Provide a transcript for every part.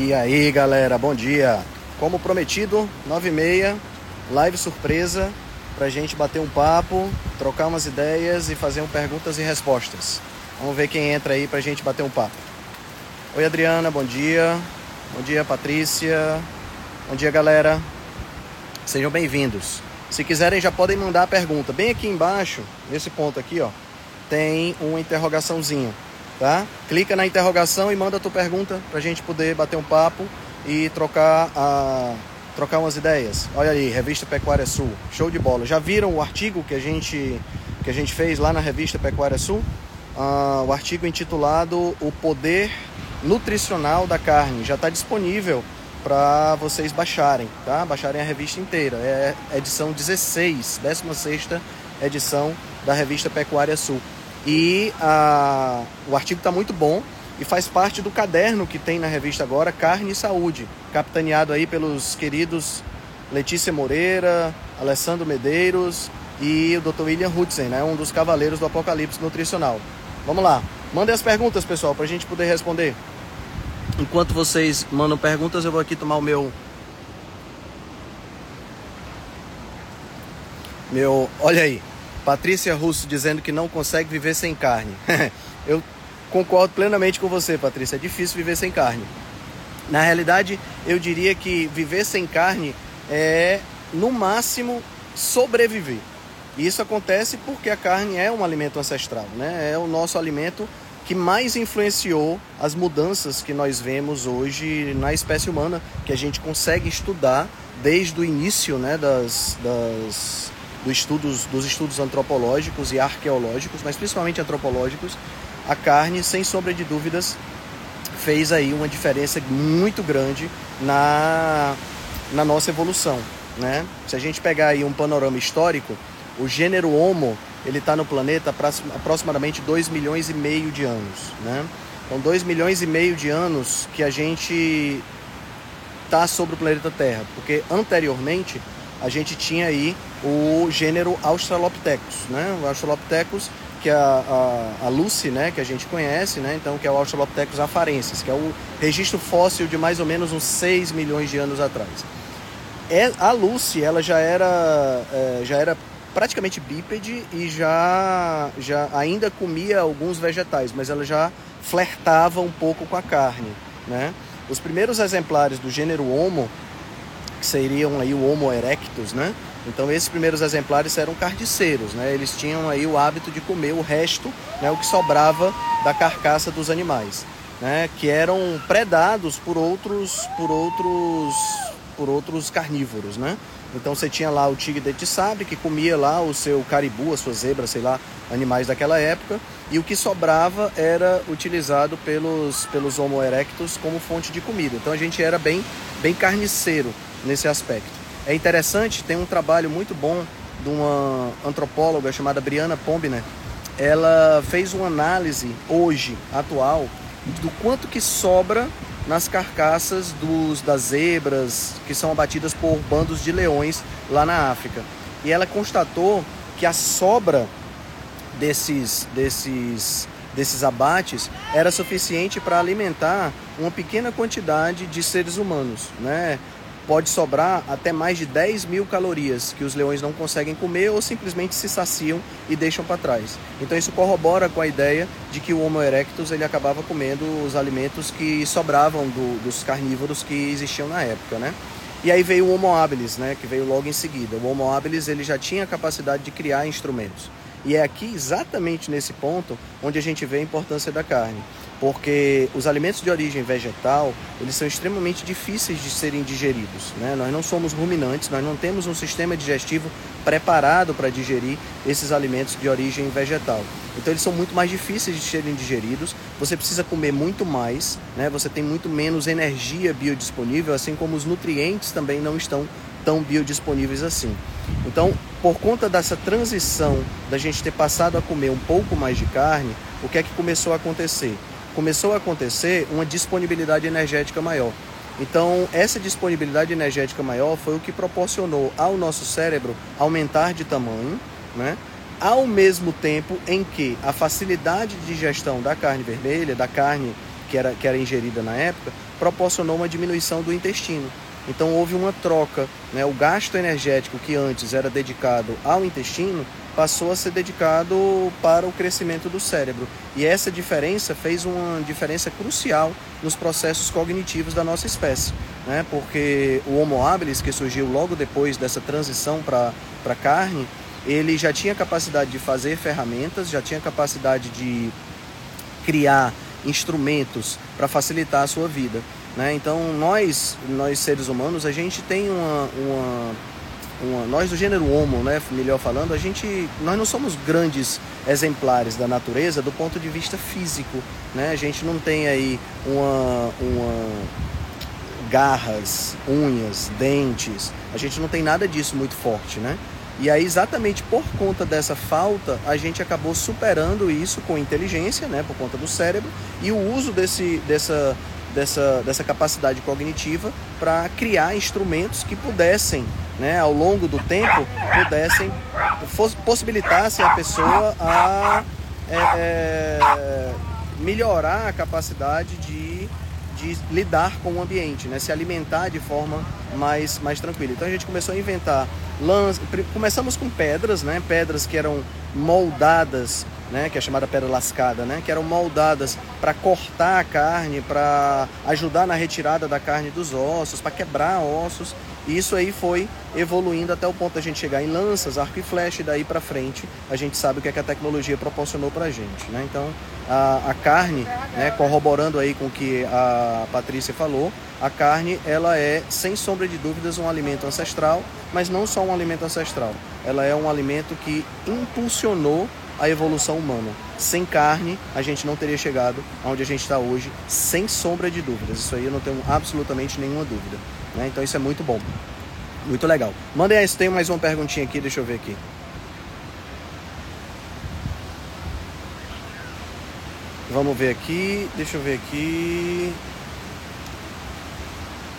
E aí galera, bom dia! Como prometido, 9h30, live surpresa pra gente bater um papo, trocar umas ideias e fazer um perguntas e respostas. Vamos ver quem entra aí pra gente bater um papo. Oi Adriana, bom dia. Bom dia Patrícia. Bom dia galera. Sejam bem-vindos. Se quiserem já podem mandar a pergunta. Bem aqui embaixo, nesse ponto aqui, ó, tem uma interrogaçãozinha tá? Clica na interrogação e manda a tua pergunta para a gente poder bater um papo e trocar a trocar umas ideias. Olha aí, revista Pecuária Sul, show de bola. Já viram o artigo que a gente que a gente fez lá na revista Pecuária Sul? Uh, o artigo intitulado O Poder Nutricional da Carne já está disponível para vocês baixarem, tá? Baixarem a revista inteira. É edição 16, 16 edição da revista Pecuária Sul. E a, o artigo está muito bom e faz parte do caderno que tem na revista agora, Carne e Saúde, capitaneado aí pelos queridos Letícia Moreira, Alessandro Medeiros e o Dr. William Hudson, né, um dos cavaleiros do Apocalipse Nutricional. Vamos lá, mandem as perguntas, pessoal, para a gente poder responder. Enquanto vocês mandam perguntas, eu vou aqui tomar o meu. Meu. Olha aí, Patrícia Russo dizendo que não consegue viver sem carne. eu concordo plenamente com você, Patrícia. É difícil viver sem carne. Na realidade, eu diria que viver sem carne é, no máximo, sobreviver. E isso acontece porque a carne é um alimento ancestral, né? É o nosso alimento que mais influenciou as mudanças que nós vemos hoje na espécie humana, que a gente consegue estudar desde o início né, das, das dos estudos, dos estudos antropológicos e arqueológicos, mas principalmente antropológicos, a carne, sem sombra de dúvidas, fez aí uma diferença muito grande na, na nossa evolução. Né? Se a gente pegar aí um panorama histórico, o gênero Homo ele está no planeta há aproximadamente 2 milhões e meio de anos. Né? Então, 2 milhões e meio de anos que a gente está sobre o planeta Terra, porque anteriormente a gente tinha aí o gênero Australopithecus, né? O Australopithecus que é a, a, a Lucy, né, que a gente conhece, né, então que é o Australopithecus afarensis, que é o registro fóssil de mais ou menos uns 6 milhões de anos atrás. É, a Lucy, ela já era, é, já era praticamente bípede e já, já ainda comia alguns vegetais, mas ela já flertava um pouco com a carne, né? Os primeiros exemplares do gênero Homo que seriam aí o Homo erectus, né? Então esses primeiros exemplares eram carniceiros, né? Eles tinham aí o hábito de comer o resto, né, o que sobrava da carcaça dos animais, né, que eram predados por outros por outros por outros carnívoros, né? Então você tinha lá o tigre de sabe que comia lá o seu caribu, a sua zebra, sei lá, animais daquela época, e o que sobrava era utilizado pelos pelos Homo erectus como fonte de comida. Então a gente era bem bem carniceiro nesse aspecto. É interessante, tem um trabalho muito bom de uma antropóloga chamada Briana Pombner. Ela fez uma análise hoje, atual, do quanto que sobra nas carcaças dos, das zebras que são abatidas por bandos de leões lá na África. E ela constatou que a sobra desses, desses, desses abates era suficiente para alimentar uma pequena quantidade de seres humanos. Né? Pode sobrar até mais de 10 mil calorias que os leões não conseguem comer ou simplesmente se saciam e deixam para trás. Então isso corrobora com a ideia de que o Homo erectus ele acabava comendo os alimentos que sobravam do, dos carnívoros que existiam na época, né? E aí veio o Homo habilis, né, que veio logo em seguida. O Homo habilis ele já tinha a capacidade de criar instrumentos. E é aqui exatamente nesse ponto onde a gente vê a importância da carne porque os alimentos de origem vegetal eles são extremamente difíceis de serem digeridos. Né? Nós não somos ruminantes, nós não temos um sistema digestivo preparado para digerir esses alimentos de origem vegetal. Então eles são muito mais difíceis de serem digeridos. Você precisa comer muito mais, né? Você tem muito menos energia biodisponível, assim como os nutrientes também não estão tão biodisponíveis assim. Então, por conta dessa transição da gente ter passado a comer um pouco mais de carne, o que é que começou a acontecer? Começou a acontecer uma disponibilidade energética maior. Então, essa disponibilidade energética maior foi o que proporcionou ao nosso cérebro aumentar de tamanho, né? ao mesmo tempo em que a facilidade de digestão da carne vermelha, da carne que era, que era ingerida na época, proporcionou uma diminuição do intestino. Então houve uma troca, né? o gasto energético que antes era dedicado ao intestino passou a ser dedicado para o crescimento do cérebro. E essa diferença fez uma diferença crucial nos processos cognitivos da nossa espécie, né? porque o Homo habilis, que surgiu logo depois dessa transição para a carne, ele já tinha capacidade de fazer ferramentas, já tinha capacidade de criar instrumentos para facilitar a sua vida. Né? Então nós, nós seres humanos, a gente tem uma, uma, uma, nós do gênero Homo, né, melhor falando, a gente, nós não somos grandes exemplares da natureza do ponto de vista físico, né? A gente não tem aí uma, uma garras, unhas, dentes, a gente não tem nada disso muito forte, né? E aí, exatamente por conta dessa falta, a gente acabou superando isso com inteligência, né, por conta do cérebro, e o uso desse, dessa, dessa, dessa capacidade cognitiva para criar instrumentos que pudessem, né, ao longo do tempo, pudessem, possibilitassem a pessoa a é, é, melhorar a capacidade de, de lidar com o ambiente, né, se alimentar de forma mais, mais tranquila. Então a gente começou a inventar lãs. Começamos com pedras, né, pedras que eram moldadas né, que é chamada pedra lascada, né, que eram moldadas para cortar a carne, para ajudar na retirada da carne dos ossos, para quebrar ossos. E isso aí foi evoluindo até o ponto da gente chegar em lanças, arco e flecha, e daí para frente a gente sabe o que, é que a tecnologia proporcionou para a gente. Né? Então a, a carne, né, corroborando aí com o que a Patrícia falou, a carne ela é sem sombra de dúvidas um alimento ancestral, mas não só um alimento ancestral. Ela é um alimento que impulsionou a evolução humana. Sem carne, a gente não teria chegado aonde a gente está hoje, sem sombra de dúvidas. Isso aí eu não tenho absolutamente nenhuma dúvida. Né? Então isso é muito bom. Muito legal. Mandem aí, tem mais uma perguntinha aqui, deixa eu ver aqui. Vamos ver aqui, deixa eu ver aqui.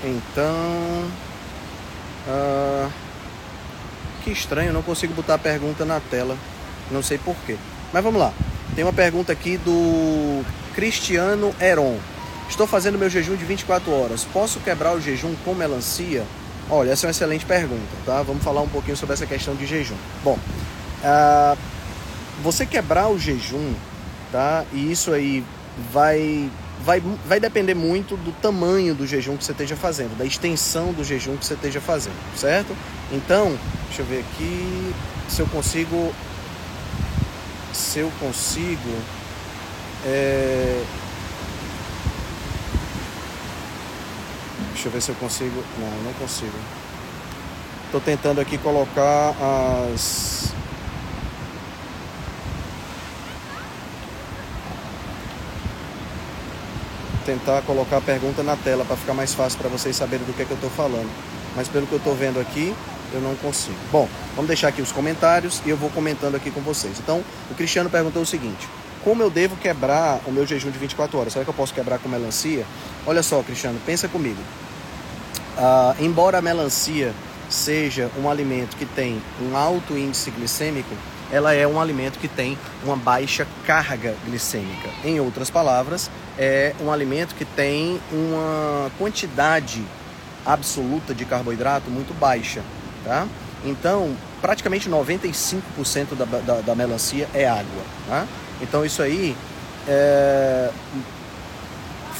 Então. Uh, que estranho, não consigo botar a pergunta na tela. Não sei porquê. Mas vamos lá. Tem uma pergunta aqui do Cristiano Heron. Estou fazendo meu jejum de 24 horas. Posso quebrar o jejum com melancia? Olha, essa é uma excelente pergunta, tá? Vamos falar um pouquinho sobre essa questão de jejum. Bom, uh, você quebrar o jejum, tá? E isso aí vai, vai, vai depender muito do tamanho do jejum que você esteja fazendo, da extensão do jejum que você esteja fazendo, certo? Então, deixa eu ver aqui se eu consigo se eu consigo é... deixa eu ver se eu consigo não, não consigo. Estou tentando aqui colocar as tentar colocar a pergunta na tela para ficar mais fácil para vocês saberem do que, é que eu estou falando. Mas pelo que eu estou vendo aqui eu não consigo. Bom, vamos deixar aqui os comentários e eu vou comentando aqui com vocês. Então, o Cristiano perguntou o seguinte: como eu devo quebrar o meu jejum de 24 horas? Será que eu posso quebrar com melancia? Olha só, Cristiano, pensa comigo. Ah, embora a melancia seja um alimento que tem um alto índice glicêmico, ela é um alimento que tem uma baixa carga glicêmica. Em outras palavras, é um alimento que tem uma quantidade absoluta de carboidrato muito baixa. Tá? Então, praticamente 95% da, da, da, melancia é água. Tá? Então, isso aí é,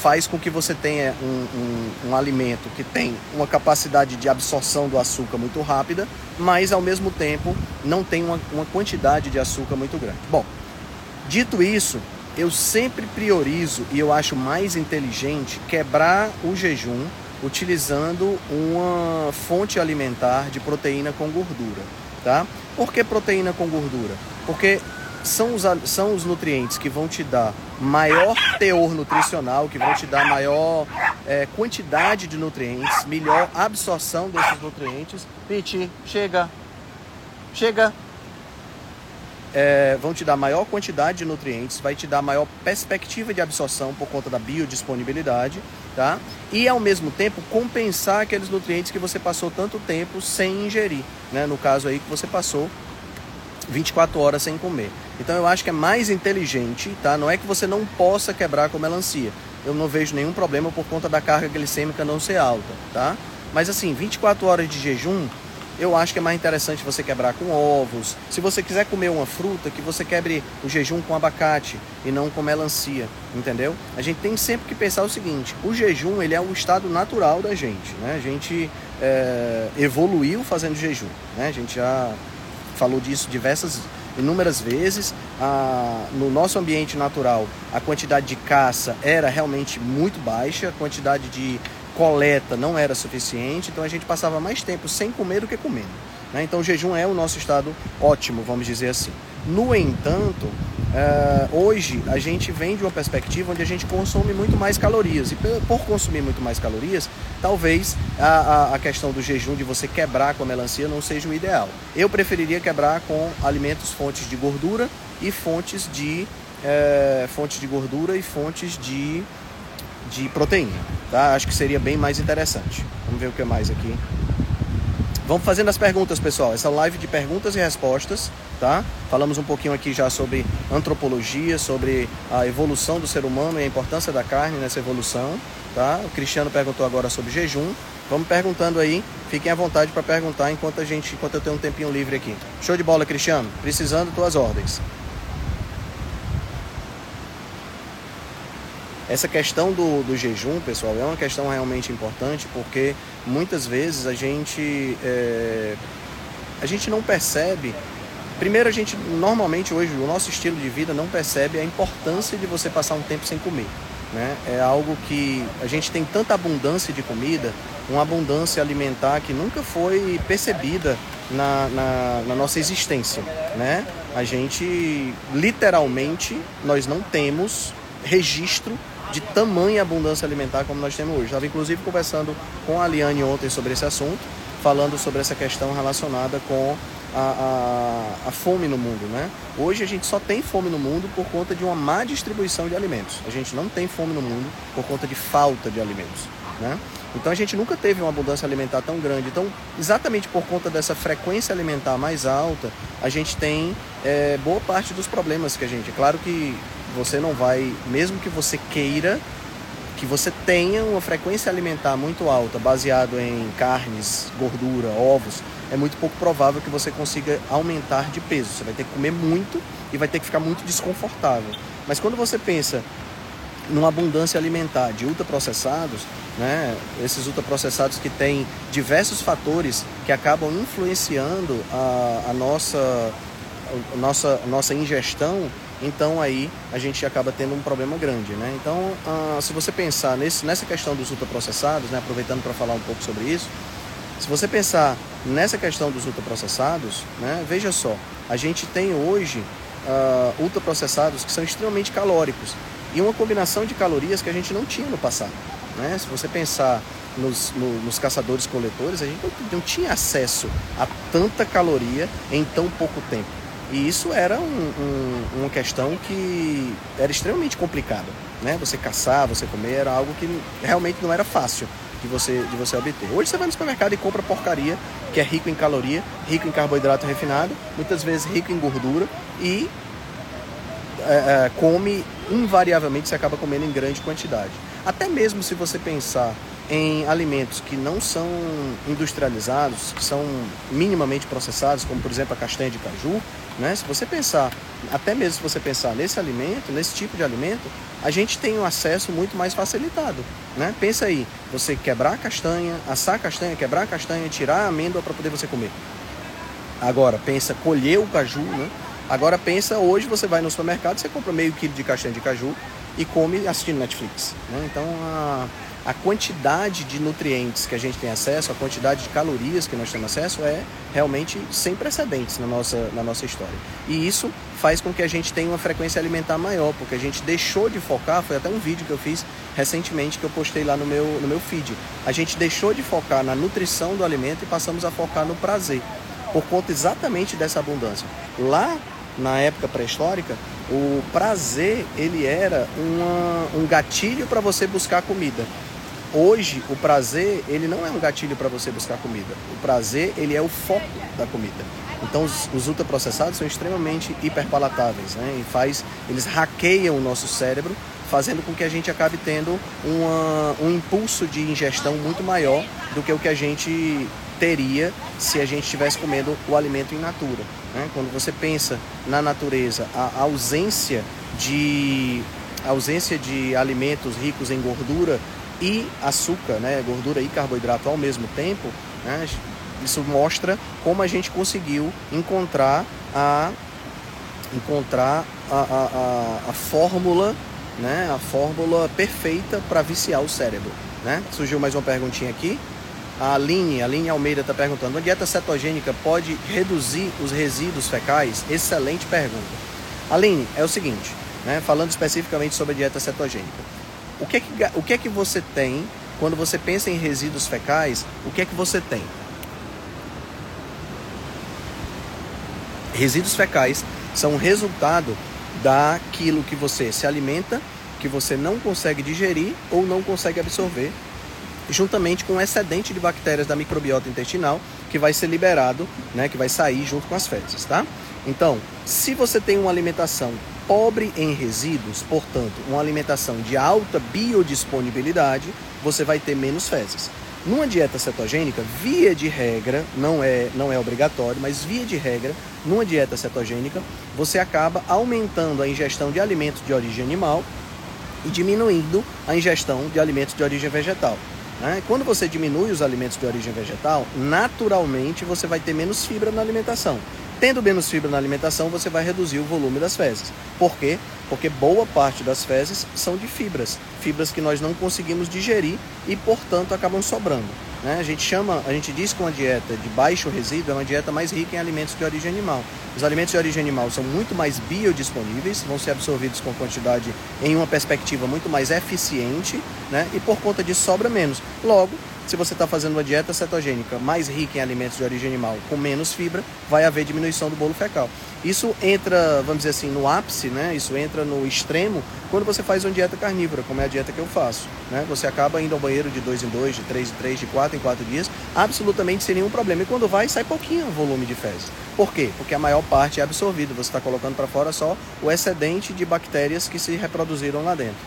faz com que você tenha um, um, um, alimento que tem uma capacidade de absorção do açúcar muito rápida, mas ao mesmo tempo não tem uma, uma quantidade de açúcar muito grande. Bom, dito isso, eu sempre priorizo e eu acho mais inteligente quebrar o jejum utilizando uma fonte alimentar de proteína com gordura, tá? Por que proteína com gordura? Porque são os, são os nutrientes que vão te dar maior teor nutricional, que vão te dar maior é, quantidade de nutrientes, melhor absorção desses nutrientes. Pete, chega, chega. É, vão te dar maior quantidade de nutrientes, vai te dar maior perspectiva de absorção por conta da biodisponibilidade tá? E ao mesmo tempo compensar aqueles nutrientes que você passou tanto tempo sem ingerir, né? No caso aí que você passou 24 horas sem comer. Então eu acho que é mais inteligente, tá? Não é que você não possa quebrar com melancia, eu não vejo nenhum problema por conta da carga glicêmica não ser alta, tá? Mas assim, 24 horas de jejum, eu acho que é mais interessante você quebrar com ovos. Se você quiser comer uma fruta, que você quebre o jejum com abacate e não com melancia, entendeu? A gente tem sempre que pensar o seguinte: o jejum ele é o estado natural da gente, né? A gente é, evoluiu fazendo jejum, né? A gente já falou disso diversas inúmeras vezes. Ah, no nosso ambiente natural, a quantidade de caça era realmente muito baixa, a quantidade de coleta não era suficiente, então a gente passava mais tempo sem comer do que comendo. Né? Então o jejum é o nosso estado ótimo, vamos dizer assim. No entanto, uh, hoje a gente vem de uma perspectiva onde a gente consome muito mais calorias. E por consumir muito mais calorias, talvez a, a, a, questão do jejum, de você quebrar com a melancia, não seja o ideal. Eu preferiria quebrar com alimentos fontes de gordura e fontes de, uh, fontes de gordura e fontes de de proteína, tá? Acho que seria bem mais interessante. Vamos ver o que mais aqui. Vamos fazendo as perguntas, pessoal. Essa live de perguntas e respostas, tá? Falamos um pouquinho aqui já sobre antropologia, sobre a evolução do ser humano e a importância da carne nessa evolução, tá? O Cristiano perguntou agora sobre jejum. Vamos perguntando aí. Fiquem à vontade para perguntar enquanto a gente, enquanto eu tenho um tempinho livre aqui. Show de bola, Cristiano. Precisando tuas ordens. Essa questão do, do jejum, pessoal, é uma questão realmente importante porque muitas vezes a gente, é, a gente não percebe. Primeiro, a gente normalmente hoje, o nosso estilo de vida não percebe a importância de você passar um tempo sem comer. Né? É algo que a gente tem tanta abundância de comida, uma abundância alimentar que nunca foi percebida na, na, na, nossa existência, né? A gente literalmente nós não temos registro de tamanha abundância alimentar como nós temos hoje. Estava inclusive conversando com a Aliane ontem sobre esse assunto, falando sobre essa questão relacionada com a, a, a, fome no mundo, né? Hoje a gente só tem fome no mundo por conta de uma má distribuição de alimentos. A gente não tem fome no mundo por conta de falta de alimentos, né? Então a gente nunca teve uma abundância alimentar tão grande. Então, exatamente por conta dessa frequência alimentar mais alta, a gente tem é, boa parte dos problemas que a gente. Claro que você não vai, mesmo que você queira, que você tenha uma frequência alimentar muito alta, baseado em carnes, gordura, ovos, é muito pouco provável que você consiga aumentar de peso. Você vai ter que comer muito e vai ter que ficar muito desconfortável. Mas quando você pensa numa abundância alimentar de ultraprocessados, né, esses ultraprocessados que têm diversos fatores que acabam influenciando a, a nossa, a nossa, a nossa ingestão então aí a gente acaba tendo um problema grande, né? Então, ah, se você pensar nesse, nessa questão dos ultraprocessados, né, aproveitando para falar um pouco sobre isso, se você pensar nessa questão dos ultraprocessados, né, veja só, a gente tem hoje uh, ultraprocessados que são extremamente calóricos e uma combinação de calorias que a gente não tinha no passado. Né? Se você pensar nos, no, nos caçadores-coletores, a gente não, não tinha acesso a tanta caloria em tão pouco tempo. E isso era um, um, uma questão que era extremamente complicada. Né? Você caçar, você comer, era algo que realmente não era fácil de você, de você obter. Hoje você vai no supermercado e compra porcaria que é rico em caloria, rico em carboidrato refinado, muitas vezes rico em gordura e é, é, come invariavelmente, você acaba comendo em grande quantidade. Até mesmo se você pensar em alimentos que não são industrializados, que são minimamente processados, como por exemplo a castanha de caju, né? Se você pensar, até mesmo se você pensar nesse alimento, nesse tipo de alimento, a gente tem um acesso muito mais facilitado, né? Pensa aí, você quebrar a castanha, assar a castanha, quebrar a castanha, tirar a amêndoa para poder você comer. Agora, pensa colher o caju, né? Agora pensa, hoje você vai no supermercado, você compra meio quilo de castanha de caju e come assistindo Netflix. Né? Então a a quantidade de nutrientes que a gente tem acesso, a quantidade de calorias que nós temos acesso é realmente sem precedentes na nossa, na nossa história. E isso faz com que a gente tenha uma frequência alimentar maior, porque a gente deixou de focar, foi até um vídeo que eu fiz recentemente que eu postei lá no meu, no meu feed. A gente deixou de focar na nutrição do alimento e passamos a focar no prazer, por conta exatamente dessa abundância. Lá na época pré-histórica, o prazer ele era uma, um gatilho para você buscar comida. Hoje, o prazer, ele não é um gatilho para você buscar comida. O prazer, ele é o foco da comida. Então, os, os ultraprocessados são extremamente hiperpalatáveis, né? E faz, eles hackeiam o nosso cérebro, fazendo com que a gente acabe tendo uma, um impulso de ingestão muito maior do que o que a gente teria se a gente estivesse comendo o alimento in natura. Né? Quando você pensa na natureza, a ausência de a ausência de alimentos ricos em gordura e açúcar, né, gordura e carboidrato ao mesmo tempo, né, isso mostra como a gente conseguiu encontrar a encontrar a, a, a, a fórmula, né, a fórmula perfeita para viciar o cérebro. Né? Surgiu mais uma perguntinha aqui. A Aline, a Aline Almeida está perguntando: a dieta cetogênica pode reduzir os resíduos fecais? Excelente pergunta. Aline, é o seguinte: né? falando especificamente sobre a dieta cetogênica. O que, é que, o que é que você tem quando você pensa em resíduos fecais? O que é que você tem? Resíduos fecais são resultado daquilo que você se alimenta, que você não consegue digerir ou não consegue absorver, juntamente com o excedente de bactérias da microbiota intestinal que vai ser liberado, né, que vai sair junto com as fezes, tá? Então, se você tem uma alimentação pobre em resíduos, portanto, uma alimentação de alta biodisponibilidade, você vai ter menos fezes. Numa dieta cetogênica, via de regra, não é, não é obrigatório, mas via de regra, numa dieta cetogênica, você acaba aumentando a ingestão de alimentos de origem animal e diminuindo a ingestão de alimentos de origem vegetal. Né? Quando você diminui os alimentos de origem vegetal, naturalmente você vai ter menos fibra na alimentação. Tendo menos fibra na alimentação, você vai reduzir o volume das fezes. Por quê? Porque boa parte das fezes são de fibras, fibras que nós não conseguimos digerir e, portanto, acabam sobrando. Né? A gente chama, a gente diz que uma dieta de baixo resíduo é uma dieta mais rica em alimentos de origem animal. Os alimentos de origem animal são muito mais biodisponíveis, vão ser absorvidos com quantidade em uma perspectiva muito mais eficiente, né? E por conta disso sobra menos. Logo, se você está fazendo uma dieta cetogênica mais rica em alimentos de origem animal, com menos fibra, vai haver diminuição do bolo fecal. Isso entra, vamos dizer assim, no ápice, né? Isso entra no extremo quando você faz uma dieta carnívora, como é a dieta que eu faço. Né? Você acaba indo ao banheiro de dois em dois, de três em três, de quatro em quatro dias, absolutamente sem nenhum problema. E quando vai, sai pouquinho o volume de fezes. Por quê? Porque a maior parte é absorvida. Você está colocando para fora só o excedente de bactérias que se reproduziram lá dentro.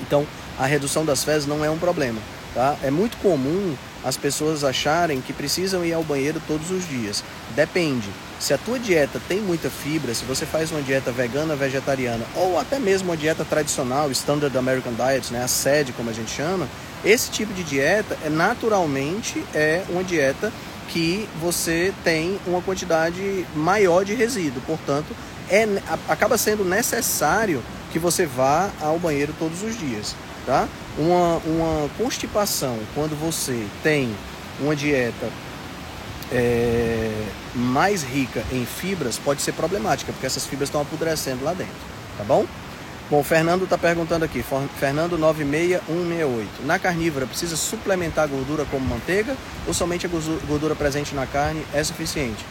Então, a redução das fezes não é um problema. Tá? É muito comum as pessoas acharem que precisam ir ao banheiro todos os dias. Depende. Se a tua dieta tem muita fibra, se você faz uma dieta vegana, vegetariana, ou até mesmo uma dieta tradicional, Standard American Diet, né, a SED como a gente chama, esse tipo de dieta é naturalmente é uma dieta que você tem uma quantidade maior de resíduo. Portanto, é, acaba sendo necessário que você vá ao banheiro todos os dias. Tá? Uma, uma constipação, quando você tem uma dieta é, mais rica em fibras, pode ser problemática, porque essas fibras estão apodrecendo lá dentro. Tá bom? Bom, o Fernando está perguntando aqui, Fernando 96168. Na carnívora, precisa suplementar gordura como manteiga ou somente a gordura presente na carne é suficiente?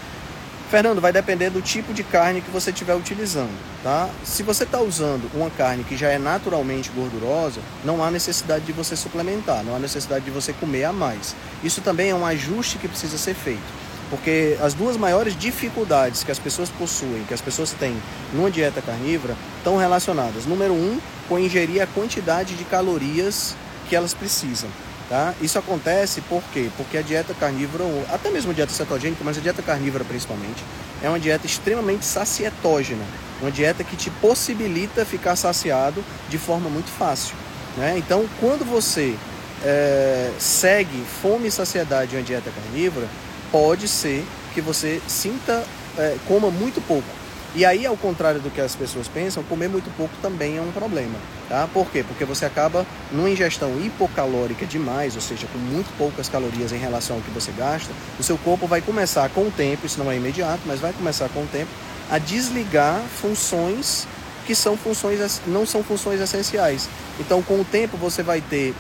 Fernando, vai depender do tipo de carne que você estiver utilizando, tá? Se você está usando uma carne que já é naturalmente gordurosa, não há necessidade de você suplementar, não há necessidade de você comer a mais. Isso também é um ajuste que precisa ser feito, porque as duas maiores dificuldades que as pessoas possuem, que as pessoas têm numa dieta carnívora, estão relacionadas. Número um, com ingerir a quantidade de calorias que elas precisam. Tá? Isso acontece por quê? Porque a dieta carnívora, até mesmo a dieta cetogênica, mas a dieta carnívora principalmente, é uma dieta extremamente sacietógena, uma dieta que te possibilita ficar saciado de forma muito fácil. Né? Então, quando você é, segue fome e saciedade em uma dieta carnívora, pode ser que você sinta, é, coma muito pouco. E aí, ao contrário do que as pessoas pensam, comer muito pouco também é um problema. Tá? Por quê? Porque você acaba numa ingestão hipocalórica demais, ou seja, com muito poucas calorias em relação ao que você gasta, o seu corpo vai começar com o tempo, isso não é imediato, mas vai começar com o tempo, a desligar funções que são funções, não são funções essenciais. Então, com o tempo, você vai ter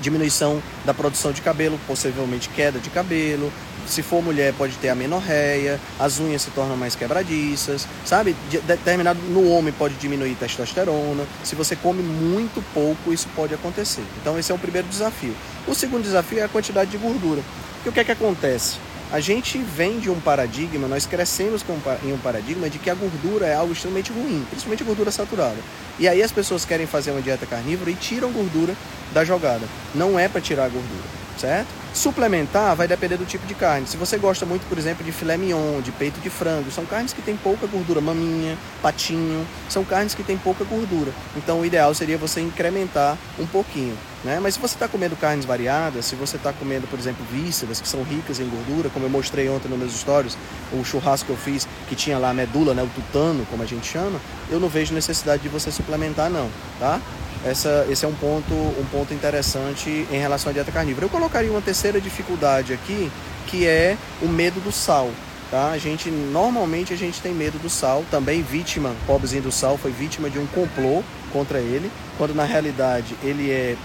diminuição da produção de cabelo, possivelmente queda de cabelo, se for mulher, pode ter amenorreia, as unhas se tornam mais quebradiças, sabe? Determinado no homem pode diminuir testosterona. Se você come muito pouco, isso pode acontecer. Então, esse é o primeiro desafio. O segundo desafio é a quantidade de gordura. E o que é que acontece? a gente vem de um paradigma, nós crescemos em um paradigma de que a gordura é algo extremamente ruim, principalmente gordura saturada. E aí as pessoas querem fazer uma dieta carnívora e tiram gordura da jogada. Não é para tirar a gordura, certo? Suplementar vai depender do tipo de carne. Se você gosta muito, por exemplo, de filé mignon, de peito de frango, são carnes que têm pouca gordura, maminha, patinho, são carnes que têm pouca gordura. Então o ideal seria você incrementar um pouquinho. Né? Mas se você está comendo carnes variadas, se você está comendo, por exemplo, vísceras que são ricas em gordura, como eu mostrei ontem nos meus stories, o churrasco que eu fiz que tinha lá a medula, né, o tutano, como a gente chama, eu não vejo necessidade de você suplementar não, tá? Essa, esse é um ponto, um ponto interessante em relação à dieta carnívora. Eu colocaria uma terceira dificuldade aqui, que é o medo do sal. Tá? A gente normalmente a gente tem medo do sal, também vítima, pobrezinho do sal, foi vítima de um complô contra ele, quando na realidade ele é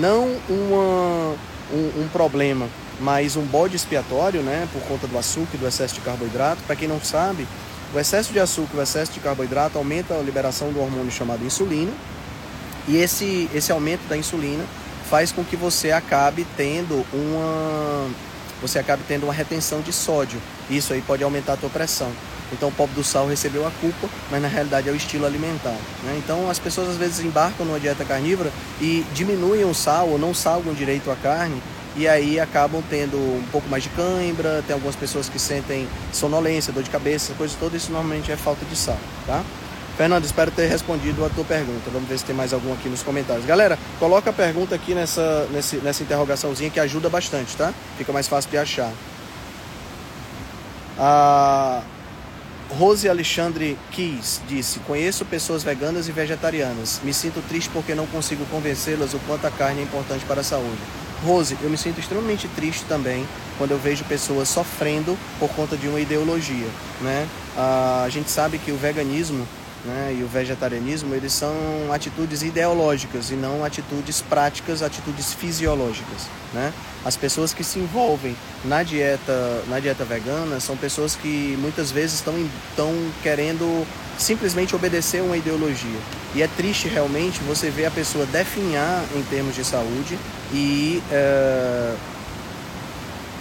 não uma, um, um problema, mas um bode expiatório, né, por conta do açúcar e do excesso de carboidrato. Para quem não sabe, o excesso de açúcar, o excesso de carboidrato aumenta a liberação do hormônio chamado insulina, e esse, esse aumento da insulina faz com que você acabe tendo uma você acabe tendo uma retenção de sódio. Isso aí pode aumentar a tua pressão. Então o pobre do sal recebeu a culpa, mas na realidade é o estilo alimentar. Né? Então as pessoas às vezes embarcam numa dieta carnívora e diminuem o sal ou não salgam direito a carne e aí acabam tendo um pouco mais de cãibra, tem algumas pessoas que sentem sonolência, dor de cabeça, coisa toda, isso normalmente é falta de sal, tá? Fernando, espero ter respondido a tua pergunta. Vamos ver se tem mais algum aqui nos comentários. Galera, coloca a pergunta aqui nessa, nessa, interrogaçãozinha que ajuda bastante, tá? Fica mais fácil de achar. A Rose Alexandre Kiss disse: Conheço pessoas veganas e vegetarianas. Me sinto triste porque não consigo convencê-las o quanto a carne é importante para a saúde. Rose, eu me sinto extremamente triste também quando eu vejo pessoas sofrendo por conta de uma ideologia. Né? A gente sabe que o veganismo né, e o vegetarianismo, eles são atitudes ideológicas e não atitudes práticas, atitudes fisiológicas. Né? As pessoas que se envolvem na dieta, na dieta vegana são pessoas que muitas vezes estão, estão querendo simplesmente obedecer uma ideologia. E é triste realmente você ver a pessoa definhar em termos de saúde e é,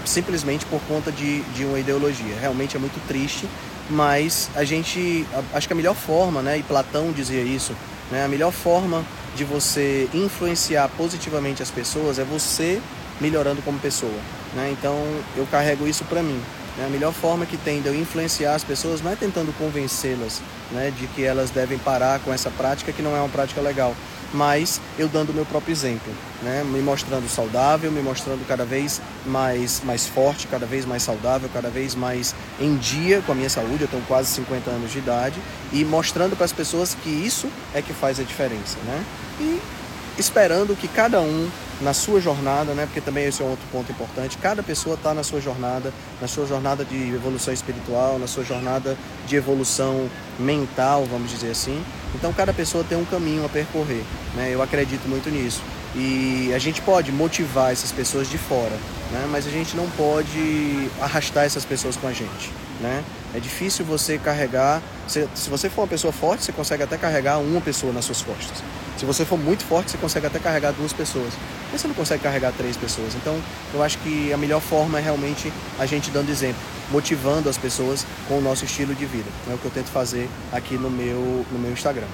simplesmente por conta de, de uma ideologia. Realmente é muito triste mas a gente, acho que a melhor forma, né, e Platão dizia isso, né, a melhor forma de você influenciar positivamente as pessoas é você melhorando como pessoa. Né? Então eu carrego isso para mim. Né? A melhor forma que tem de eu influenciar as pessoas não é tentando convencê-las né, de que elas devem parar com essa prática que não é uma prática legal, mas eu dando o meu próprio exemplo, né? me mostrando saudável, me mostrando cada vez mais, mais forte, cada vez mais saudável, cada vez mais em dia com a minha saúde, eu tenho quase 50 anos de idade, e mostrando para as pessoas que isso é que faz a diferença. Né? E esperando que cada um na sua jornada, né? Porque também esse é um outro ponto importante. Cada pessoa está na sua jornada, na sua jornada de evolução espiritual, na sua jornada de evolução mental, vamos dizer assim. Então cada pessoa tem um caminho a percorrer, né? Eu acredito muito nisso. E a gente pode motivar essas pessoas de fora, né? Mas a gente não pode arrastar essas pessoas com a gente, né? É difícil você carregar. Se, se você for uma pessoa forte, você consegue até carregar uma pessoa nas suas costas. Se você for muito forte, você consegue até carregar duas pessoas. Mas você não consegue carregar três pessoas. Então, eu acho que a melhor forma é realmente a gente dando exemplo, motivando as pessoas com o nosso estilo de vida. É o que eu tento fazer aqui no meu, no meu Instagram.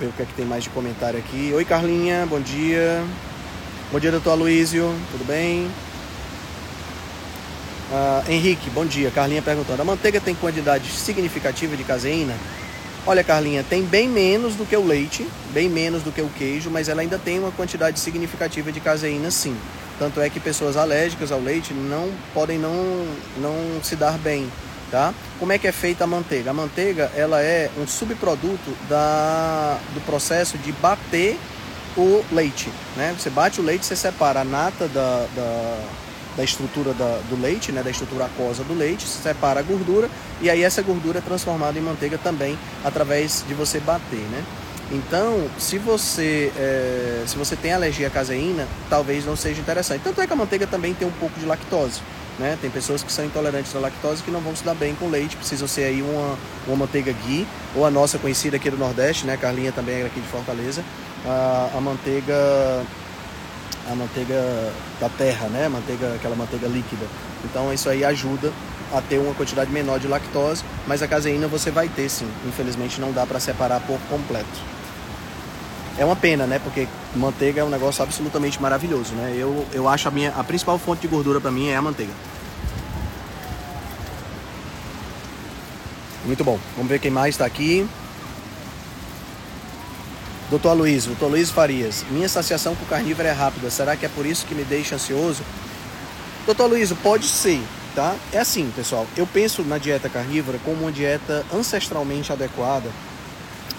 Ver o que é que tem mais de comentário aqui. Oi, Carlinha, bom dia. Bom dia, doutor Aloysio, tudo bem? Uh, Henrique, bom dia. Carlinha perguntando: a manteiga tem quantidade significativa de caseína? Olha, Carlinha, tem bem menos do que o leite, bem menos do que o queijo, mas ela ainda tem uma quantidade significativa de caseína, sim. Tanto é que pessoas alérgicas ao leite não podem não, não se dar bem, tá? Como é que é feita a manteiga? A manteiga, ela é um subproduto da, do processo de bater o leite, né? Você bate o leite, você separa a nata da, da da estrutura da, do leite, né, da estrutura aquosa do leite, se separa a gordura e aí essa gordura é transformada em manteiga também através de você bater, né? Então, se você, é, se você tem alergia à caseína, talvez não seja interessante. Tanto é que a manteiga também tem um pouco de lactose. Né? Tem pessoas que são intolerantes à lactose que não vão se dar bem com leite, precisam ser aí uma, uma manteiga ghee, ou a nossa conhecida aqui do Nordeste, né? Carlinha também é aqui de Fortaleza, a, a manteiga a manteiga da terra, né? Manteiga, aquela manteiga líquida. Então isso aí ajuda a ter uma quantidade menor de lactose, mas a caseína você vai ter sim. Infelizmente não dá para separar por completo. É uma pena, né? Porque manteiga é um negócio absolutamente maravilhoso, né? Eu, eu acho a minha a principal fonte de gordura para mim é a manteiga. Muito bom. Vamos ver quem mais está aqui. Doutor Aloysio, doutor Aloysio Farias, minha saciação com carnívoro é rápida, será que é por isso que me deixa ansioso? Doutor Aloysio, pode ser, tá? É assim, pessoal, eu penso na dieta carnívora como uma dieta ancestralmente adequada,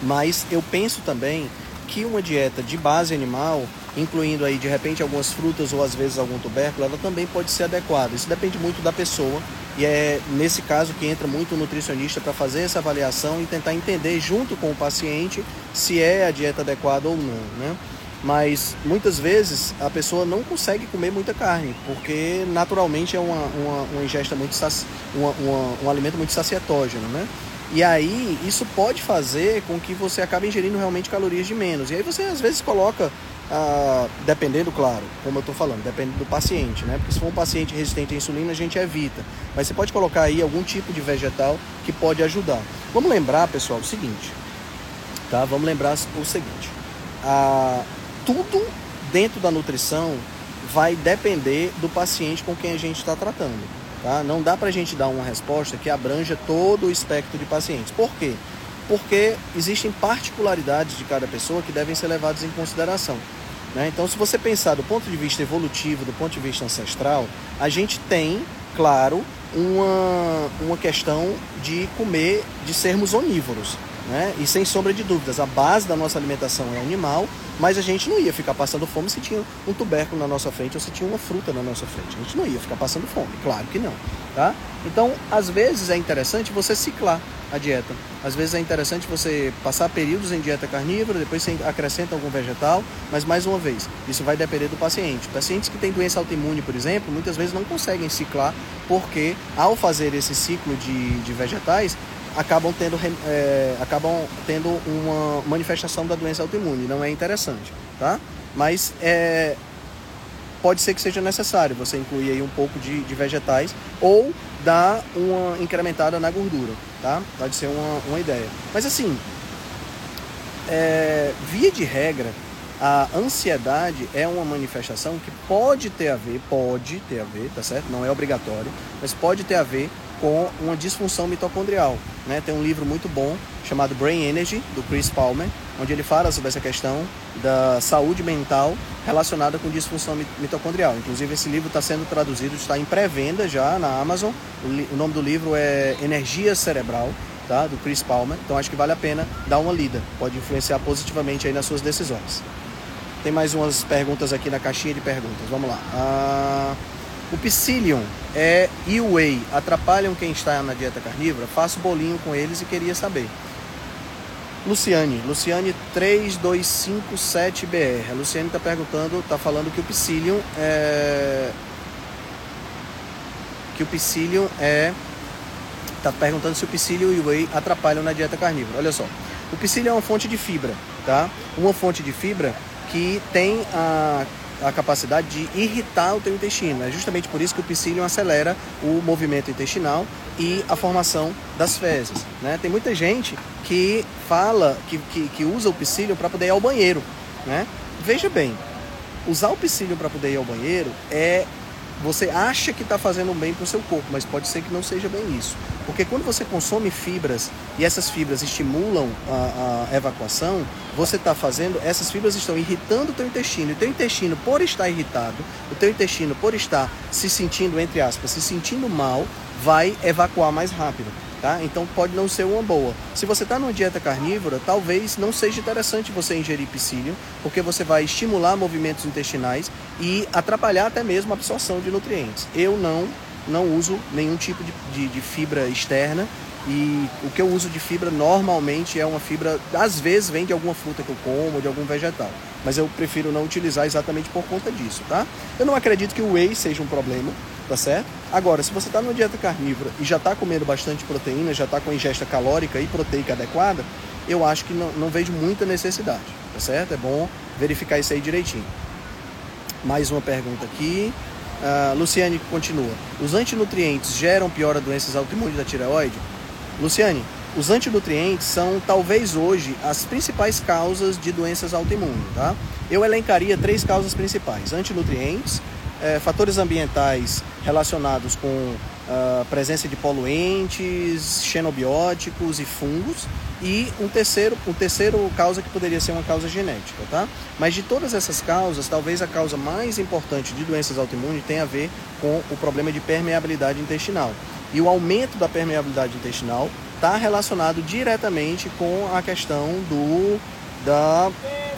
mas eu penso também que uma dieta de base animal, incluindo aí de repente algumas frutas ou às vezes algum tubérculo, ela também pode ser adequada. Isso depende muito da pessoa e é nesse caso que entra muito o nutricionista para fazer essa avaliação e tentar entender junto com o paciente se é a dieta adequada ou não, né? Mas muitas vezes a pessoa não consegue comer muita carne, porque naturalmente é uma, uma, uma ingesta muito uma, uma, um alimento muito sacietógeno, né? E aí isso pode fazer com que você acabe ingerindo realmente calorias de menos. E aí você às vezes coloca ah, dependendo, claro, como eu estou falando, depende do paciente, né? Porque se for um paciente resistente à insulina, a gente evita. Mas você pode colocar aí algum tipo de vegetal que pode ajudar. Vamos lembrar, pessoal, o seguinte, tá? Vamos lembrar o seguinte: ah, tudo dentro da nutrição vai depender do paciente com quem a gente está tratando. Tá? Não dá para a gente dar uma resposta que abranja todo o espectro de pacientes. Por quê? porque existem particularidades de cada pessoa que devem ser levadas em consideração. Né? Então, se você pensar do ponto de vista evolutivo, do ponto de vista ancestral, a gente tem, claro, uma, uma questão de comer, de sermos onívoros. Né? E sem sombra de dúvidas, a base da nossa alimentação é animal, mas a gente não ia ficar passando fome se tinha um tubérculo na nossa frente ou se tinha uma fruta na nossa frente. A gente não ia ficar passando fome, claro que não. Tá? Então, às vezes é interessante você ciclar a dieta. Às vezes é interessante você passar períodos em dieta carnívora, depois você acrescenta algum vegetal, mas mais uma vez, isso vai depender do paciente. Pacientes que têm doença autoimune, por exemplo, muitas vezes não conseguem ciclar, porque ao fazer esse ciclo de, de vegetais, acabam tendo, é, acabam tendo uma manifestação da doença autoimune. Não é interessante, tá? Mas é, pode ser que seja necessário você incluir aí um pouco de, de vegetais ou dar uma incrementada na gordura, tá? Pode ser uma, uma ideia. Mas assim, é, via de regra, a ansiedade é uma manifestação que pode ter a ver, pode ter a ver, tá certo? Não é obrigatório, mas pode ter a ver com uma disfunção mitocondrial. Né? Tem um livro muito bom chamado Brain Energy, do Chris Palmer, onde ele fala sobre essa questão da saúde mental relacionada com disfunção mitocondrial. Inclusive, esse livro está sendo traduzido, está em pré-venda já na Amazon. O, nome do livro é Energia Cerebral, tá? do Chris Palmer. Então, acho que vale a pena dar uma lida. Pode influenciar positivamente aí nas suas decisões. Tem mais umas perguntas aqui na caixinha de perguntas. Vamos lá. Ah... O psyllium é, e o whey atrapalham quem está na dieta carnívora? Faço bolinho com eles e queria saber. Luciane, Luciane 3257BR. A Luciane está perguntando, está falando que o psyllium é. Que o psyllium é. Está perguntando se o psyllium e o whey atrapalham na dieta carnívora. Olha só. O psyllium é uma fonte de fibra, tá? Uma fonte de fibra que tem a a capacidade de irritar o teu intestino. É justamente por isso que o psyllium acelera o movimento intestinal e a formação das fezes. Né? Tem muita gente que fala, que, que, que usa o psyllium para poder ir ao banheiro. Né? Veja bem, usar o psyllium para poder ir ao banheiro é você acha que está fazendo bem para o seu corpo, mas pode ser que não seja bem isso. Porque quando você consome fibras e essas fibras estimulam a, a evacuação, você está fazendo, essas fibras estão irritando o teu intestino. E o teu intestino, por estar irritado, o teu intestino, por estar se sentindo, entre aspas, se sentindo mal, vai evacuar mais rápido. Tá? Então pode não ser uma boa. Se você está numa dieta carnívora, talvez não seja interessante você ingerir psyllium, porque você vai estimular movimentos intestinais e atrapalhar até mesmo a absorção de nutrientes. Eu não não uso nenhum tipo de, de, de fibra externa e o que eu uso de fibra normalmente é uma fibra, às vezes vem de alguma fruta que eu como, de algum vegetal. Mas eu prefiro não utilizar exatamente por conta disso, tá? Eu não acredito que o whey seja um problema, tá certo? Agora, se você está numa dieta carnívora e já está comendo bastante proteína, já está com ingesta calórica e proteica adequada, eu acho que não, não vejo muita necessidade, tá certo? É bom verificar isso aí direitinho. Mais uma pergunta aqui. Uh, Luciane continua. Os antinutrientes geram pior a doenças autoimunes da tireoide? Luciane, os antinutrientes são talvez hoje as principais causas de doenças autoimunes, tá? Eu elencaria três causas principais: antinutrientes, é, fatores ambientais relacionados com a uh, presença de poluentes, xenobióticos e fungos e um terceiro, um terceiro causa que poderia ser uma causa genética, tá? Mas de todas essas causas, talvez a causa mais importante de doenças autoimunes tenha a ver com o problema de permeabilidade intestinal. E o aumento da permeabilidade intestinal está relacionado diretamente com a questão do da,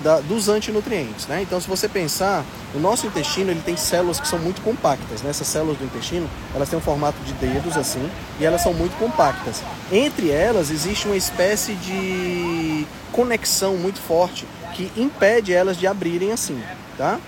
da, dos antinutrientes. Né? Então, se você pensar, o nosso intestino ele tem células que são muito compactas. Né? Essas células do intestino elas têm um formato de dedos assim e elas são muito compactas. Entre elas existe uma espécie de conexão muito forte que impede elas de abrirem assim. Tá?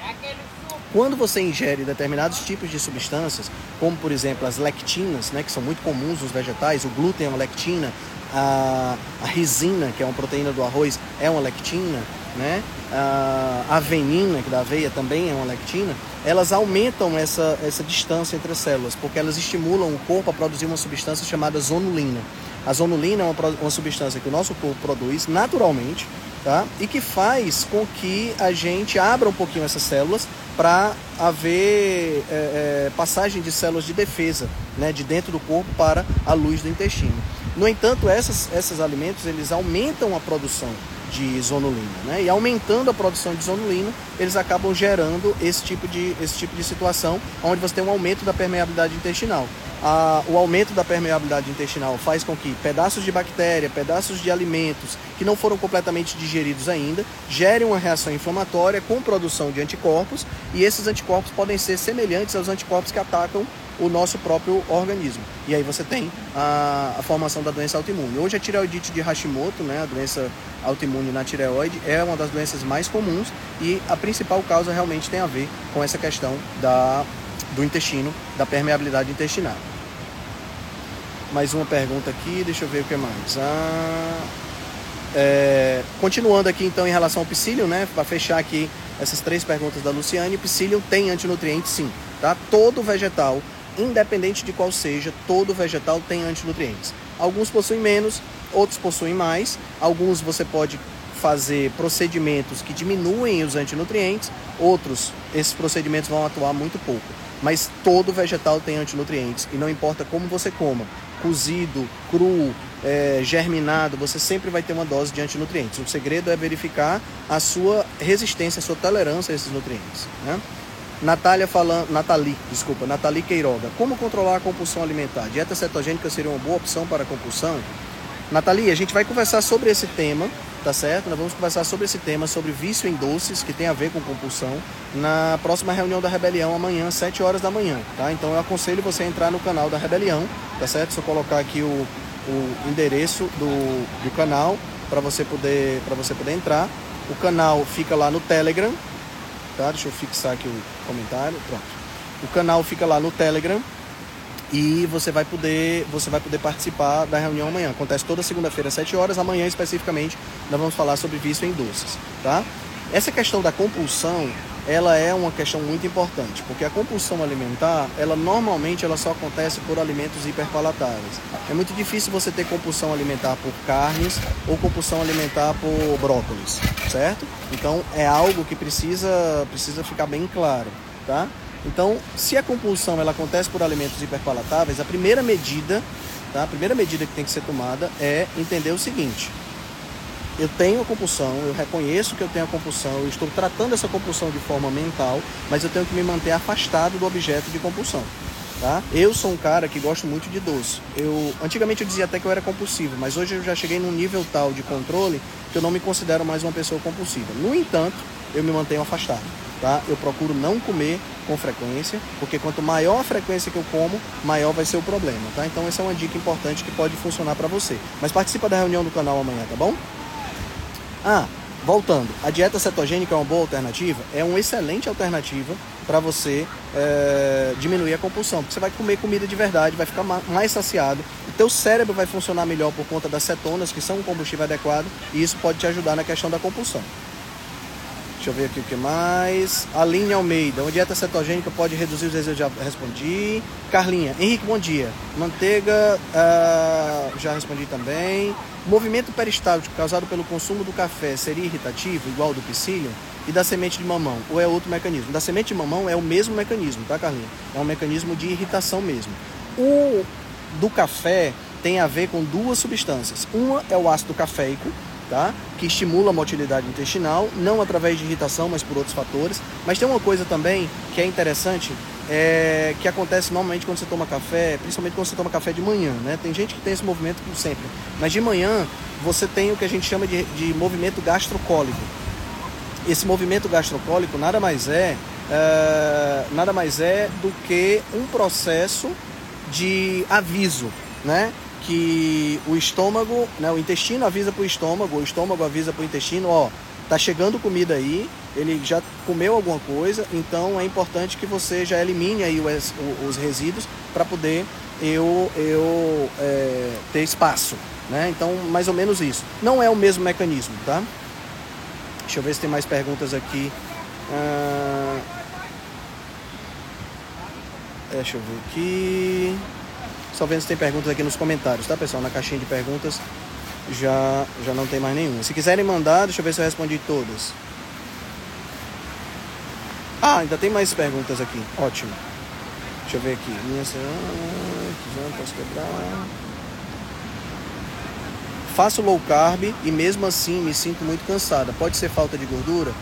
Quando você ingere determinados tipos de substâncias, como por exemplo as lectinas, né, que são muito comuns nos vegetais, o glúten é uma lectina, a, a risina, que é uma proteína do arroz, é uma lectina, né? a avenina, que da aveia também é uma lectina, elas aumentam essa, essa distância entre as células, porque elas estimulam o corpo a produzir uma substância chamada zonulina. A zonulina é uma, uma substância que o nosso corpo produz naturalmente, tá? E que faz com que a gente abra um pouquinho essas células para haver é, é, passagem de células de defesa, né, de dentro do corpo para a luz do intestino. No entanto, essas, esses alimentos eles aumentam a produção de zonulina, né? E aumentando a produção de zonulina, eles acabam gerando esse tipo de, esse tipo de situação, onde você tem um aumento da permeabilidade intestinal. A, o aumento da permeabilidade intestinal faz com que pedaços de bactéria, pedaços de alimentos que não foram completamente digeridos ainda, gerem uma reação inflamatória com produção de anticorpos, e esses anticorpos podem ser semelhantes aos anticorpos que atacam o nosso próprio organismo. E aí você tem a, a, formação da doença autoimune. Hoje a tireoidite de Hashimoto, né, a doença autoimune na tireoide, é uma das doenças mais comuns e a principal causa realmente tem a ver com essa questão da, do intestino, da permeabilidade intestinal. Mais uma pergunta aqui, deixa eu ver o que mais. Ah, é, continuando aqui então em relação ao psyllium, né, para fechar aqui essas três perguntas da Luciane, o psyllium tem antinutrientes sim, tá? Todo vegetal independente de qual seja, todo vegetal tem antinutrientes. Alguns possuem menos, outros possuem mais. Alguns você pode fazer procedimentos que diminuem os antinutrientes, outros, esses procedimentos vão atuar muito pouco. Mas todo vegetal tem antinutrientes e não importa como você coma, cozido, cru, é, germinado, você sempre vai ter uma dose de antinutrientes. O segredo é verificar a sua resistência, a sua tolerância a esses nutrientes. Né? Natália falando, Nathalie, desculpa, Nathalie Queiroga. Como controlar a compulsão alimentar? Dieta cetogênica seria uma boa opção para a compulsão? Nathalie, a gente vai conversar sobre esse tema, tá certo? Nós vamos conversar sobre esse tema, sobre vício em doces, que tem a ver com compulsão, na próxima reunião da Rebelião, amanhã, às 7 horas da manhã, tá? Então eu aconselho você a entrar no canal da Rebelião, tá certo? Eu colocar aqui o, o endereço do, do canal para você poder para você poder entrar. O canal fica lá no Telegram, tá? Deixa eu fixar aqui o comentário, pronto. O canal fica lá no Telegram e você vai poder você vai poder participar da reunião amanhã. Acontece toda segunda-feira às 7 horas, amanhã especificamente nós vamos falar sobre vício em doces, tá? Essa questão da compulsão, ela é uma questão muito importante, porque a compulsão alimentar, ela normalmente ela só acontece por alimentos hiperpalatáveis. É muito difícil você ter compulsão alimentar por carnes ou compulsão alimentar por brócolis, certo? Então é algo que precisa precisa ficar bem claro, tá? Então, se a compulsão ela acontece por alimentos hiperpalatáveis, a primeira medida, tá? A primeira medida que tem que ser tomada é entender o seguinte: eu tenho a compulsão, eu reconheço que eu tenho a compulsão, eu estou tratando essa compulsão de forma mental, mas eu tenho que me manter afastado do objeto de compulsão. Tá? Eu sou um cara que gosto muito de doce. Eu antigamente eu dizia até que eu era compulsivo, mas hoje eu já cheguei num nível tal de controle que eu não me considero mais uma pessoa compulsiva. No entanto, eu me mantenho afastado. Tá? Eu procuro não comer com frequência, porque quanto maior a frequência que eu como, maior vai ser o problema, tá? Então essa é uma dica importante que pode funcionar para você. Mas participa da reunião do canal amanhã, tá bom? Ah, voltando, a dieta cetogênica é uma boa alternativa? É uma excelente alternativa para você é, diminuir a compulsão, porque você vai comer comida de verdade, vai ficar mais saciado, o teu cérebro vai funcionar melhor por conta das cetonas, que são um combustível adequado, e isso pode te ajudar na questão da compulsão. Deixa eu ver aqui o que mais. Aline Almeida, uma dieta cetogênica pode reduzir os desejos? Já respondi. Carlinha, Henrique, bom dia. Manteiga, uh, já respondi também. Movimento peristáltico causado pelo consumo do café seria irritativo, igual ao do psyllium? E da semente de mamão? Ou é outro mecanismo? Da semente de mamão é o mesmo mecanismo, tá, Carlinha? É um mecanismo de irritação mesmo. O do café tem a ver com duas substâncias. Uma é o ácido caféico, tá? que estimula a motilidade intestinal, não através de irritação, mas por outros fatores. Mas tem uma coisa também que é interessante, é, que acontece normalmente quando você toma café, principalmente quando você toma café de manhã. Né? Tem gente que tem esse movimento por sempre, mas de manhã você tem o que a gente chama de, de movimento gastrocólico. Esse movimento gastrocólico nada mais é, é nada mais é do que um processo de aviso, né? Que o estômago, né, o intestino avisa para o estômago, o estômago avisa para o intestino, ó, tá chegando comida aí, ele já comeu alguma coisa, então é importante que você já elimine aí os, os resíduos para poder eu, eu é, ter espaço, né? Então, mais ou menos isso. Não é o mesmo mecanismo, tá? Deixa eu ver se tem mais perguntas aqui. Ah, deixa eu ver aqui. Só vendo se tem perguntas aqui nos comentários, tá, pessoal? Na caixinha de perguntas já, já não tem mais nenhuma. Se quiserem mandar, deixa eu ver se eu respondi todas. Ah, ainda tem mais perguntas aqui. Ótimo. Deixa eu ver aqui. Minha posso quebrar. Faço low carb e mesmo assim me sinto muito cansada. Pode ser falta de gordura?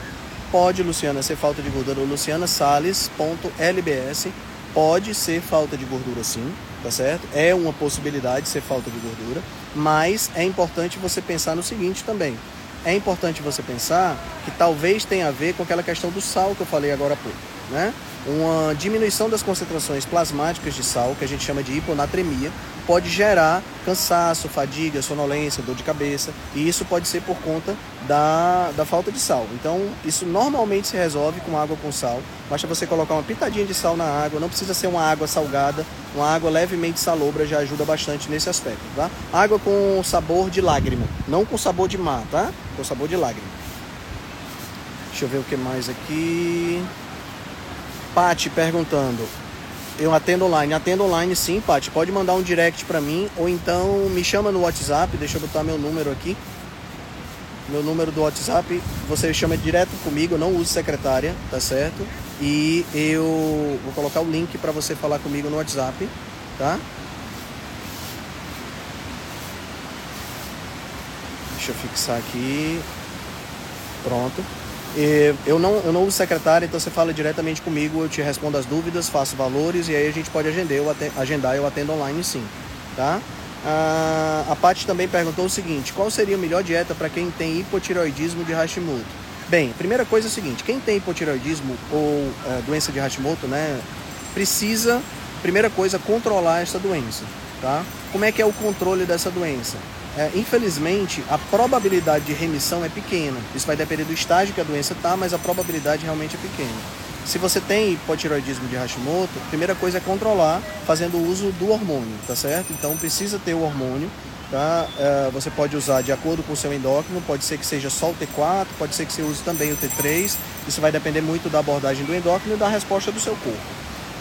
Pode, Luciana, ser falta de gordura. Luciana Salles.lbs. Pode ser falta de gordura sim tá certo? É uma possibilidade ser falta de gordura, mas é importante você pensar no seguinte também. É importante você pensar que talvez tenha a ver com aquela questão do sal que eu falei agora há pouco, né? Uma diminuição das concentrações plasmáticas de sal, que a gente chama de hiponatremia, pode gerar cansaço, fadiga, sonolência, dor de cabeça, e isso pode ser por conta da, da falta de sal. Então, isso normalmente se resolve com água com sal. Basta você colocar uma pitadinha de sal na água, não precisa ser uma água salgada, uma água levemente salobra já ajuda bastante nesse aspecto, tá? Água com sabor de lágrima, não com sabor de mar, tá? Com sabor de lágrima. Deixa eu ver o que mais aqui. Pati perguntando. Eu atendo online. Atendo online sim, Pati. Pode mandar um direct para mim ou então me chama no WhatsApp. Deixa eu botar meu número aqui. Meu número do WhatsApp, você chama direto comigo, não uso secretária, tá certo? E eu vou colocar o link para você falar comigo no WhatsApp, tá? Deixa eu fixar aqui. Pronto. Eu não, eu não uso secretária, então você fala diretamente comigo, eu te respondo as dúvidas, faço valores e aí a gente pode agendar, eu atendo, agendar, eu atendo online sim, tá? Ah, a Paty também perguntou o seguinte, qual seria a melhor dieta para quem tem hipotireoidismo de Hashimoto? Bem, primeira coisa é o seguinte, quem tem hipotireoidismo ou é, doença de Hashimoto, né, precisa, primeira coisa, controlar essa doença, tá? Como é que é o controle dessa doença? É, infelizmente, a probabilidade de remissão é pequena. Isso vai depender do estágio que a doença está, mas a probabilidade realmente é pequena. Se você tem hipotiroidismo de Hashimoto, a primeira coisa é controlar fazendo uso do hormônio, tá certo? Então precisa ter o hormônio, tá? É, você pode usar de acordo com o seu endócrino, pode ser que seja só o T4, pode ser que você use também o T3. Isso vai depender muito da abordagem do endócrino e da resposta do seu corpo.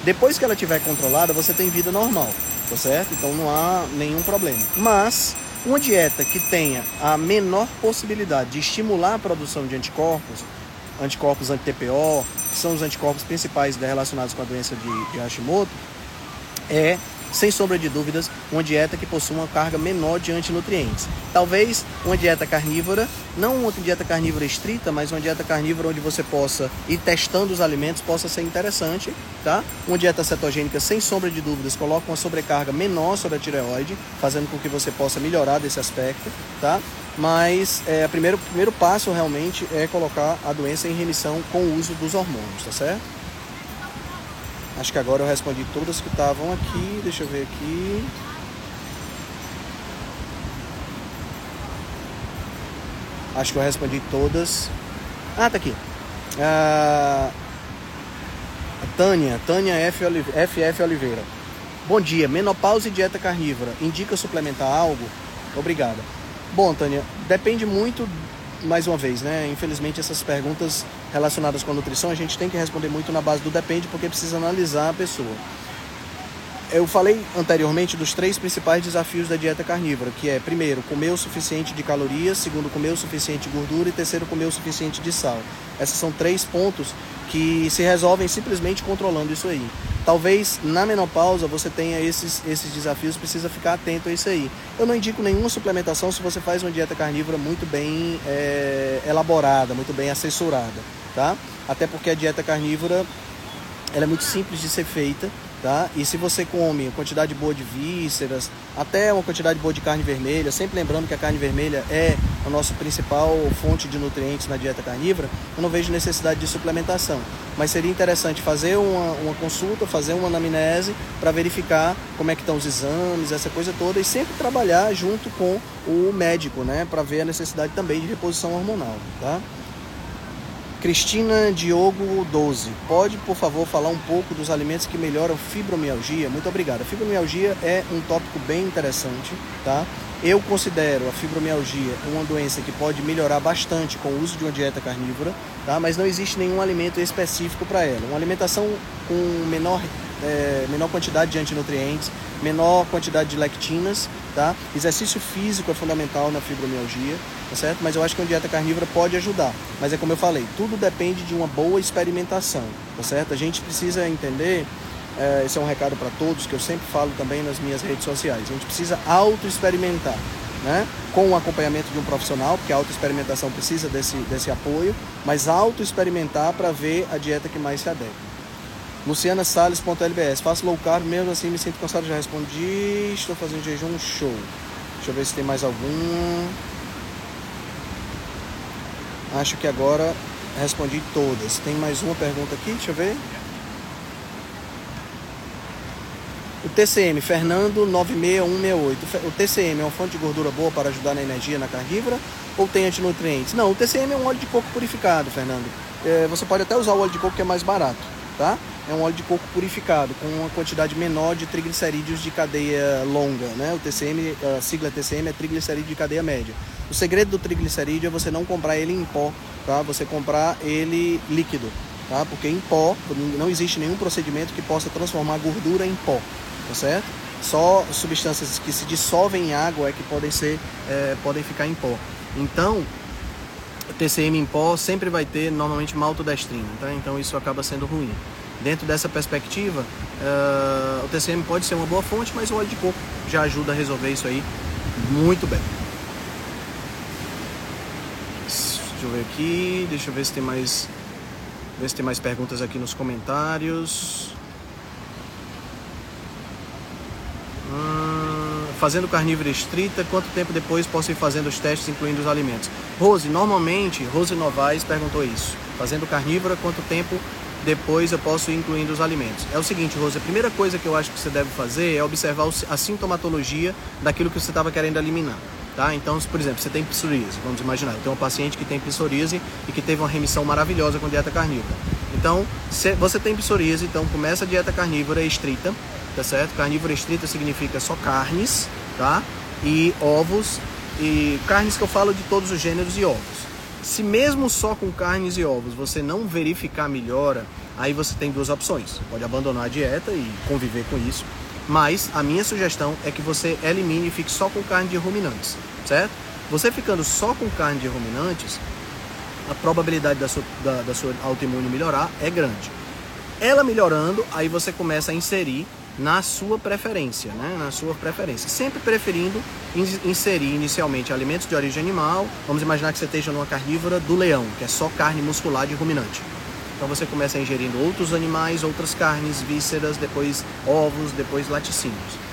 Depois que ela estiver controlada, você tem vida normal, tá certo? Então não há nenhum problema. Mas uma dieta que tenha a menor possibilidade de estimular a produção de anticorpos, anticorpos anti-TPO, que são os anticorpos principais relacionados com a doença de, de Hashimoto, é sem sombra de dúvidas, uma dieta que possua uma carga menor de antinutrientes. Talvez uma dieta carnívora, não uma dieta carnívora estrita, mas uma dieta carnívora onde você possa ir testando os alimentos possa ser interessante, tá? Uma dieta cetogênica, sem sombra de dúvidas, coloca uma sobrecarga menor sobre a tireoide, fazendo com que você possa melhorar desse aspecto, tá? Mas é, o primeiro, primeiro passo realmente é colocar a doença em remissão com o uso dos hormônios, tá certo? Acho que agora eu respondi todas que estavam aqui. Deixa eu ver aqui. Acho que eu respondi todas. Ah, tá aqui. Ah, Tânia, Tânia F. Oliveira, FF Oliveira. Bom dia, menopausa e dieta carnívora. Indica suplementar algo? Obrigada. Bom, Tânia, depende muito, mais uma vez, né? Infelizmente essas perguntas relacionadas com a nutrição, a gente tem que responder muito na base do depende, porque precisa analisar a pessoa. Eu falei anteriormente dos três principais desafios da dieta carnívora, que é, primeiro, comer o suficiente de calorias, segundo, comer o suficiente de gordura e terceiro, comer o suficiente de sal. Esses são três pontos que se resolvem simplesmente controlando isso aí. Talvez na menopausa você tenha esses, esses desafios, precisa ficar atento a isso aí. Eu não indico nenhuma suplementação se você faz uma dieta carnívora muito bem é, elaborada, muito bem assessorada, tá? Até porque a dieta carnívora ela é muito simples de ser feita Tá? E se você come uma quantidade boa de vísceras, até uma quantidade boa de carne vermelha, sempre lembrando que a carne vermelha é a nossa principal fonte de nutrientes na dieta carnívora, eu não vejo necessidade de suplementação. Mas seria interessante fazer uma, uma consulta, fazer uma anamnese para verificar como é que estão os exames, essa coisa toda, e sempre trabalhar junto com o médico, né, para ver a necessidade também de reposição hormonal, tá? Cristina Diogo 12. Pode, por favor, falar um pouco dos alimentos que melhoram fibromialgia? Muito obrigado. A fibromialgia é um tópico bem interessante, tá? Eu considero a fibromialgia uma doença que pode melhorar bastante com o uso de uma dieta carnívora, tá? Mas não existe nenhum alimento específico para ela. Uma alimentação com menor, é, menor quantidade de antinutrientes, menor quantidade de lectinas, tá? Exercício físico é fundamental na fibromialgia, tá certo? Mas eu acho que uma dieta carnívora pode ajudar. Mas é como eu falei, tudo depende de uma boa experimentação, tá certo? A gente precisa entender, é, esse é um recado para todos que eu sempre falo também nas minhas redes sociais. A gente precisa auto-experimentar, né? Com o acompanhamento de um profissional, porque a auto-experimentação precisa desse, desse apoio, mas auto-experimentar para ver a dieta que mais se adequa. Luciana Salles.lbs. Faço low carb, mesmo assim me sinto cansado. Já respondi. Estou fazendo jejum show. Deixa eu ver se tem mais algum. Acho que agora respondi todas. Tem mais uma pergunta aqui, deixa eu ver. O TCM, Fernando 96168. O TCM é uma fonte de gordura boa para ajudar na energia na carnívora ou tem antinutrientes? Não, o TCM é um óleo de coco purificado, Fernando. É, você pode até usar o óleo de coco que é mais barato, tá? É um óleo de coco purificado, com uma quantidade menor de triglicerídeos de cadeia longa. Né? O TCM, a sigla TCM é triglicerídeo de cadeia média. O segredo do triglicerídeo é você não comprar ele em pó, tá? você comprar ele líquido. Tá? Porque em pó não existe nenhum procedimento que possa transformar gordura em pó, tá certo? Só substâncias que se dissolvem em água é que podem ser, é, podem ficar em pó. Então, TCM em pó sempre vai ter normalmente maltodestrina, tá? Então isso acaba sendo ruim. Dentro dessa perspectiva, uh, o TCM pode ser uma boa fonte, mas o óleo de coco já ajuda a resolver isso aí muito bem. Deixa eu ver aqui, deixa eu ver se tem mais, ver se tem mais perguntas aqui nos comentários. Hum, fazendo carnívora estrita, quanto tempo depois posso ir fazendo os testes, incluindo os alimentos? Rose, normalmente, Rose Novaes perguntou isso. Fazendo carnívora, quanto tempo depois eu posso ir incluindo os alimentos. É o seguinte, Rose, a primeira coisa que eu acho que você deve fazer é observar a sintomatologia daquilo que você estava querendo eliminar. Tá? Então, por exemplo, você tem psoríase, vamos imaginar, eu tenho uma paciente que tem psoríase e que teve uma remissão maravilhosa com dieta carnívora. Então, você tem psoríase, então começa a dieta carnívora estrita, tá certo? Carnívora estrita significa só carnes, tá? E ovos, e carnes que eu falo de todos os gêneros e ovos. Se mesmo só com carnes e ovos você não verificar melhora, aí você tem duas opções. Pode abandonar a dieta e conviver com isso. Mas a minha sugestão é que você elimine e fique só com carne de ruminantes, certo? Você ficando só com carne de ruminantes, a probabilidade da sua, da, da sua autoimune melhorar é grande. Ela melhorando, aí você começa a inserir na sua preferência, né? na sua preferência. Sempre preferindo inserir inicialmente alimentos de origem animal. Vamos imaginar que você esteja numa carnívora do leão, que é só carne muscular de ruminante. Então você começa ingerindo outros animais, outras carnes, vísceras, depois ovos, depois laticínios.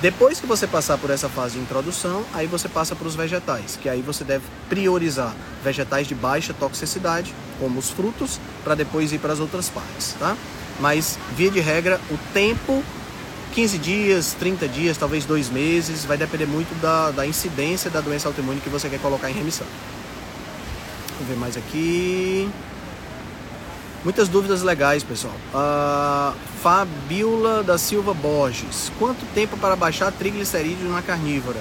Depois que você passar por essa fase de introdução, aí você passa para os vegetais, que aí você deve priorizar vegetais de baixa toxicidade, como os frutos, para depois ir para as outras partes, tá? Mas via de regra o tempo 15 dias, 30 dias, talvez dois meses, vai depender muito da, da incidência da doença autoimune que você quer colocar em remissão. Vamos ver mais aqui. Muitas dúvidas legais, pessoal. Uh, Fabiola da Silva Borges. Quanto tempo para baixar triglicerídeos na carnívora?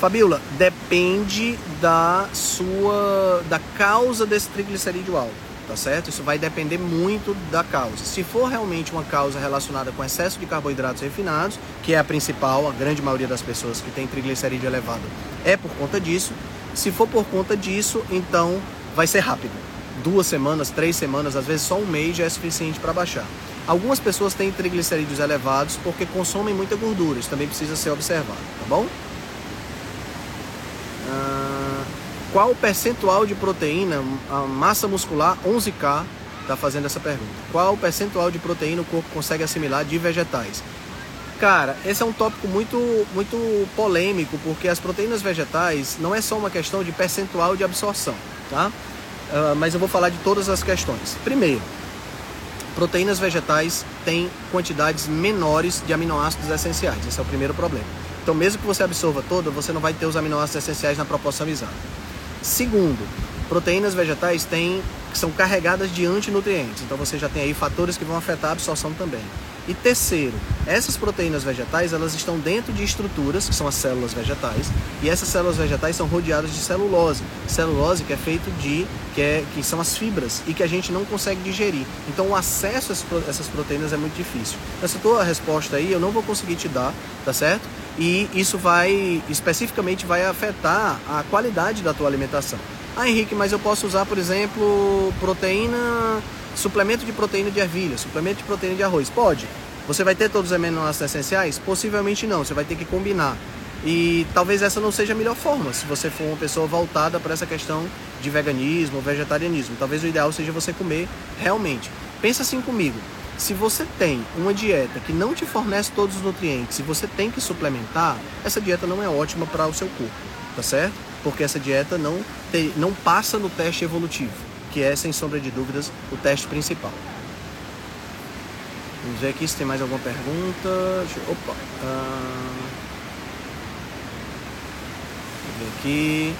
Fabiola, depende da sua da causa desse triglicerídeo alto. Tá certo? Isso vai depender muito da causa. Se for realmente uma causa relacionada com excesso de carboidratos refinados, que é a principal, a grande maioria das pessoas que tem triglicerídeo elevado é por conta disso. Se for por conta disso, então vai ser rápido. Duas semanas, três semanas, às vezes só um mês já é suficiente para baixar. Algumas pessoas têm triglicerídeos elevados porque consomem muita gordura, isso também precisa ser observado, tá bom? Ah, qual o percentual de proteína, a massa muscular 11K está fazendo essa pergunta. Qual o percentual de proteína o corpo consegue assimilar de vegetais? Cara, esse é um tópico muito, muito polêmico, porque as proteínas vegetais não é só uma questão de percentual de absorção, tá? Uh, mas eu vou falar de todas as questões. Primeiro, proteínas vegetais têm quantidades menores de aminoácidos essenciais. Esse é o primeiro problema. Então, mesmo que você absorva toda, você não vai ter os aminoácidos essenciais na proporção exata. Segundo, proteínas vegetais têm, são carregadas de antinutrientes. Então, você já tem aí fatores que vão afetar a absorção também. E terceiro, essas proteínas vegetais elas estão dentro de estruturas que são as células vegetais e essas células vegetais são rodeadas de celulose, celulose que é feito de que, é, que são as fibras e que a gente não consegue digerir. Então o acesso a essas proteínas é muito difícil. Essa tua resposta aí eu não vou conseguir te dar, tá certo? E isso vai especificamente vai afetar a qualidade da tua alimentação. Ah, Henrique, mas eu posso usar, por exemplo, proteína Suplemento de proteína de ervilha, suplemento de proteína de arroz. Pode. Você vai ter todos os aminoácidos essenciais? Possivelmente não, você vai ter que combinar. E talvez essa não seja a melhor forma, se você for uma pessoa voltada para essa questão de veganismo, vegetarianismo. Talvez o ideal seja você comer realmente. Pensa assim comigo. Se você tem uma dieta que não te fornece todos os nutrientes e você tem que suplementar, essa dieta não é ótima para o seu corpo, tá certo? Porque essa dieta não, te, não passa no teste evolutivo que é, sem sombra de dúvidas, o teste principal. Vamos ver aqui se tem mais alguma pergunta. Opa! Vamos ver aqui.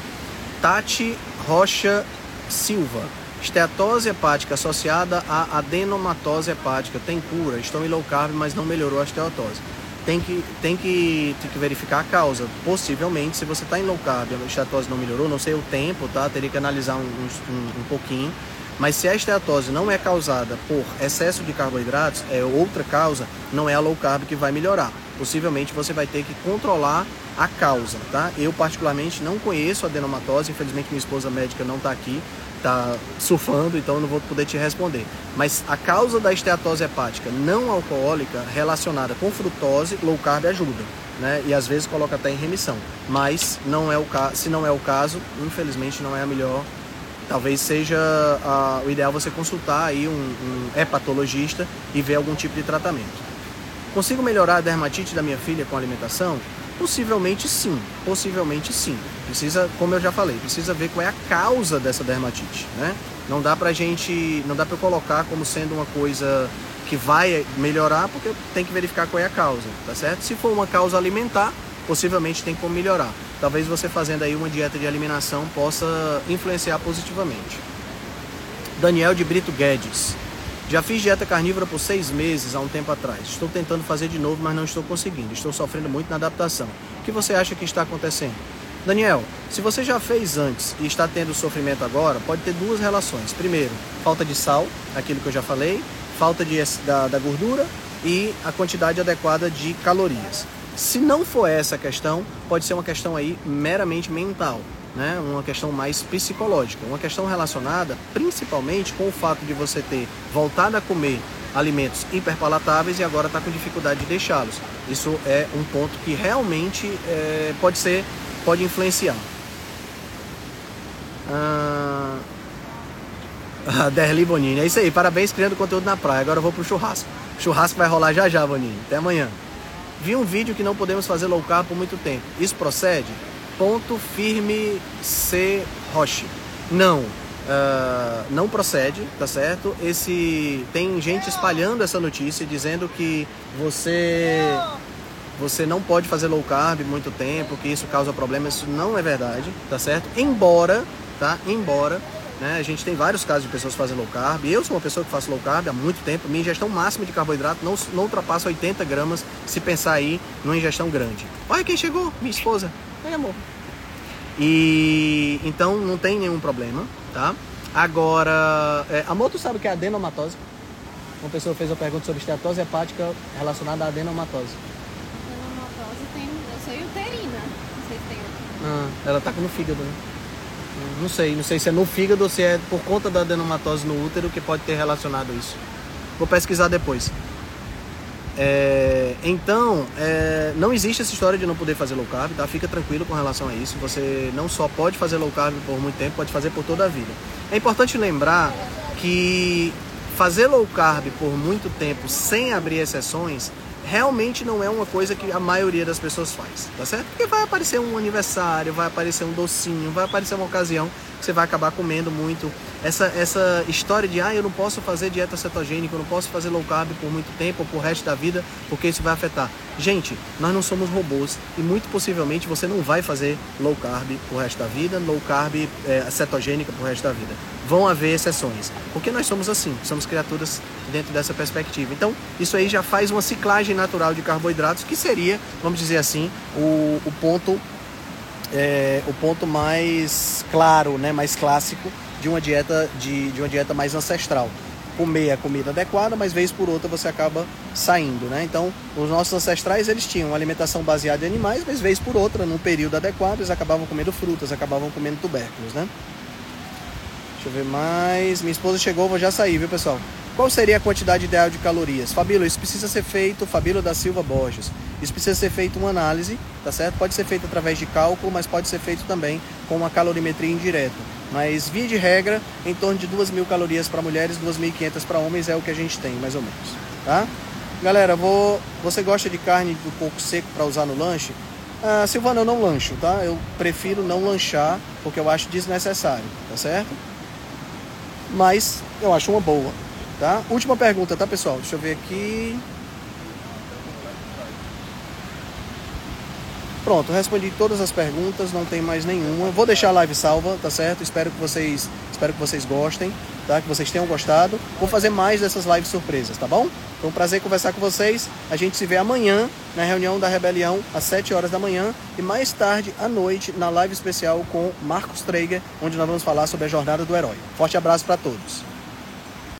Tati Rocha Silva. Esteatose hepática associada à adenomatose hepática. Tem cura? Estou em low carb, mas não melhorou a esteatose tem que, tem que, tem que verificar a causa. Possivelmente, se você está em low carb, a esteatose não melhorou, não sei o tempo, tá? Teria que analisar um, um, um pouquinho. Mas se a esteatose não é causada por excesso de carboidratos, é outra causa, não é a low carb que vai melhorar. Possivelmente você vai ter que controlar a causa, tá? Eu particularmente não conheço a adenomatose, infelizmente minha esposa médica não está aqui, está surfando, então eu não vou poder te responder. Mas a causa da esteatose hepática não alcoólica relacionada com frutose, low carb ajuda. Né? E às vezes coloca até em remissão. Mas não é o caso, se não é o caso, infelizmente não é a melhor. Talvez seja a, o ideal você consultar aí um, um hepatologista e ver algum tipo de tratamento. Consigo melhorar a dermatite da minha filha com alimentação? Possivelmente sim, possivelmente sim. Precisa, como eu já falei, precisa ver qual é a causa dessa dermatite, né? Não dá pra gente, não dá para colocar como sendo uma coisa que vai melhorar, porque tem que verificar qual é a causa, tá certo? Se for uma causa alimentar, possivelmente tem como melhorar. Talvez você fazendo aí uma dieta de eliminação possa influenciar positivamente. Daniel de Brito Guedes. Já fiz dieta carnívora por seis meses há um tempo atrás. Estou tentando fazer de novo, mas não estou conseguindo. Estou sofrendo muito na adaptação. O que você acha que está acontecendo? Daniel, se você já fez antes e está tendo sofrimento agora, pode ter duas relações. Primeiro, falta de sal, aquilo que eu já falei, falta de, da, da gordura e a quantidade adequada de calorias. Se não for essa a questão, pode ser uma questão aí meramente mental né, uma questão mais psicológica, uma questão relacionada principalmente com o fato de você ter voltado a comer alimentos hiperpalatáveis e agora está com dificuldade de deixá-los. Isso é um ponto que realmente é, pode ser, pode influenciar. Ah, Derli Bonini, é isso aí, parabéns criando conteúdo na praia. Agora eu vou pro churrasco. O churrasco vai rolar já já, Bonini. Até amanhã. Vi um vídeo que não podemos fazer low carb por muito tempo. Isso procede? Ponto firme C Roche. Não, uh, não procede, tá certo? Esse tem gente espalhando essa notícia dizendo que você você não pode fazer low carb muito tempo, que isso causa problemas. Isso não é verdade, tá certo? Embora, tá? Embora né? A gente tem vários casos de pessoas fazendo low carb. Eu sou uma pessoa que faço low carb há muito tempo. Minha ingestão máxima de carboidrato não, não ultrapassa 80 gramas se pensar aí numa ingestão grande. Olha quem chegou, minha esposa. Oi, amor. E então não tem nenhum problema, tá? Agora, é, amor, tu sabe o que é adenomatose? Uma pessoa fez uma pergunta sobre esteatose hepática relacionada à adenomatose. Adenomatose tem. Eu sei uterina. Não sei se tem. Ah, ela tá no fígado, né? Não sei, não sei se é no fígado ou se é por conta da adenomatose no útero que pode ter relacionado isso. Vou pesquisar depois. É, então, é, não existe essa história de não poder fazer low carb, tá? Fica tranquilo com relação a isso. Você não só pode fazer low carb por muito tempo, pode fazer por toda a vida. É importante lembrar que fazer low carb por muito tempo sem abrir exceções realmente não é uma coisa que a maioria das pessoas faz, tá certo? Porque vai aparecer um aniversário, vai aparecer um docinho, vai aparecer uma ocasião que você vai acabar comendo muito. Essa, essa história de, ah, eu não posso fazer dieta cetogênica, eu não posso fazer low carb por muito tempo ou por resto da vida, porque isso vai afetar. Gente, nós não somos robôs e muito possivelmente você não vai fazer low carb por resto da vida, low carb é, cetogênica por resto da vida. Vão haver exceções, porque nós somos assim, somos criaturas dentro dessa perspectiva. Então, isso aí já faz uma ciclagem natural de carboidratos, que seria, vamos dizer assim, o, o ponto é, o ponto mais claro, né, mais clássico de uma dieta de, de uma dieta mais ancestral. Comer a comida adequada, mas vez por outra você acaba saindo, né? Então, os nossos ancestrais eles tinham alimentação baseada em animais, mas vez por outra, num período adequado, eles acabavam comendo frutas, acabavam comendo tubérculos, né? Deixa eu ver mais. Minha esposa chegou, vou já sair, viu, pessoal? Qual seria a quantidade ideal de calorias? Fabíola, isso precisa ser feito, Fabíola da Silva Borges. Isso precisa ser feito uma análise, tá certo? Pode ser feito através de cálculo, mas pode ser feito também com uma calorimetria indireta. Mas, via de regra, em torno de 2 mil calorias para mulheres, 2.500 para homens é o que a gente tem, mais ou menos, tá? Galera, vou... você gosta de carne do porco seco para usar no lanche? Ah, Silvana, eu não lancho, tá? Eu prefiro não lanchar porque eu acho desnecessário, tá certo? Mas eu acho uma boa. Tá? Última pergunta, tá, pessoal? Deixa eu ver aqui. Pronto, respondi todas as perguntas, não tem mais nenhuma. Vou deixar a live salva, tá certo? Espero que vocês, espero que vocês gostem, tá? Que vocês tenham gostado. Vou fazer mais dessas lives surpresas, tá bom? Foi um prazer conversar com vocês. A gente se vê amanhã na reunião da Rebelião às 7 horas da manhã e mais tarde à noite na live especial com Marcos Traeger, onde nós vamos falar sobre a jornada do herói. Forte abraço para todos.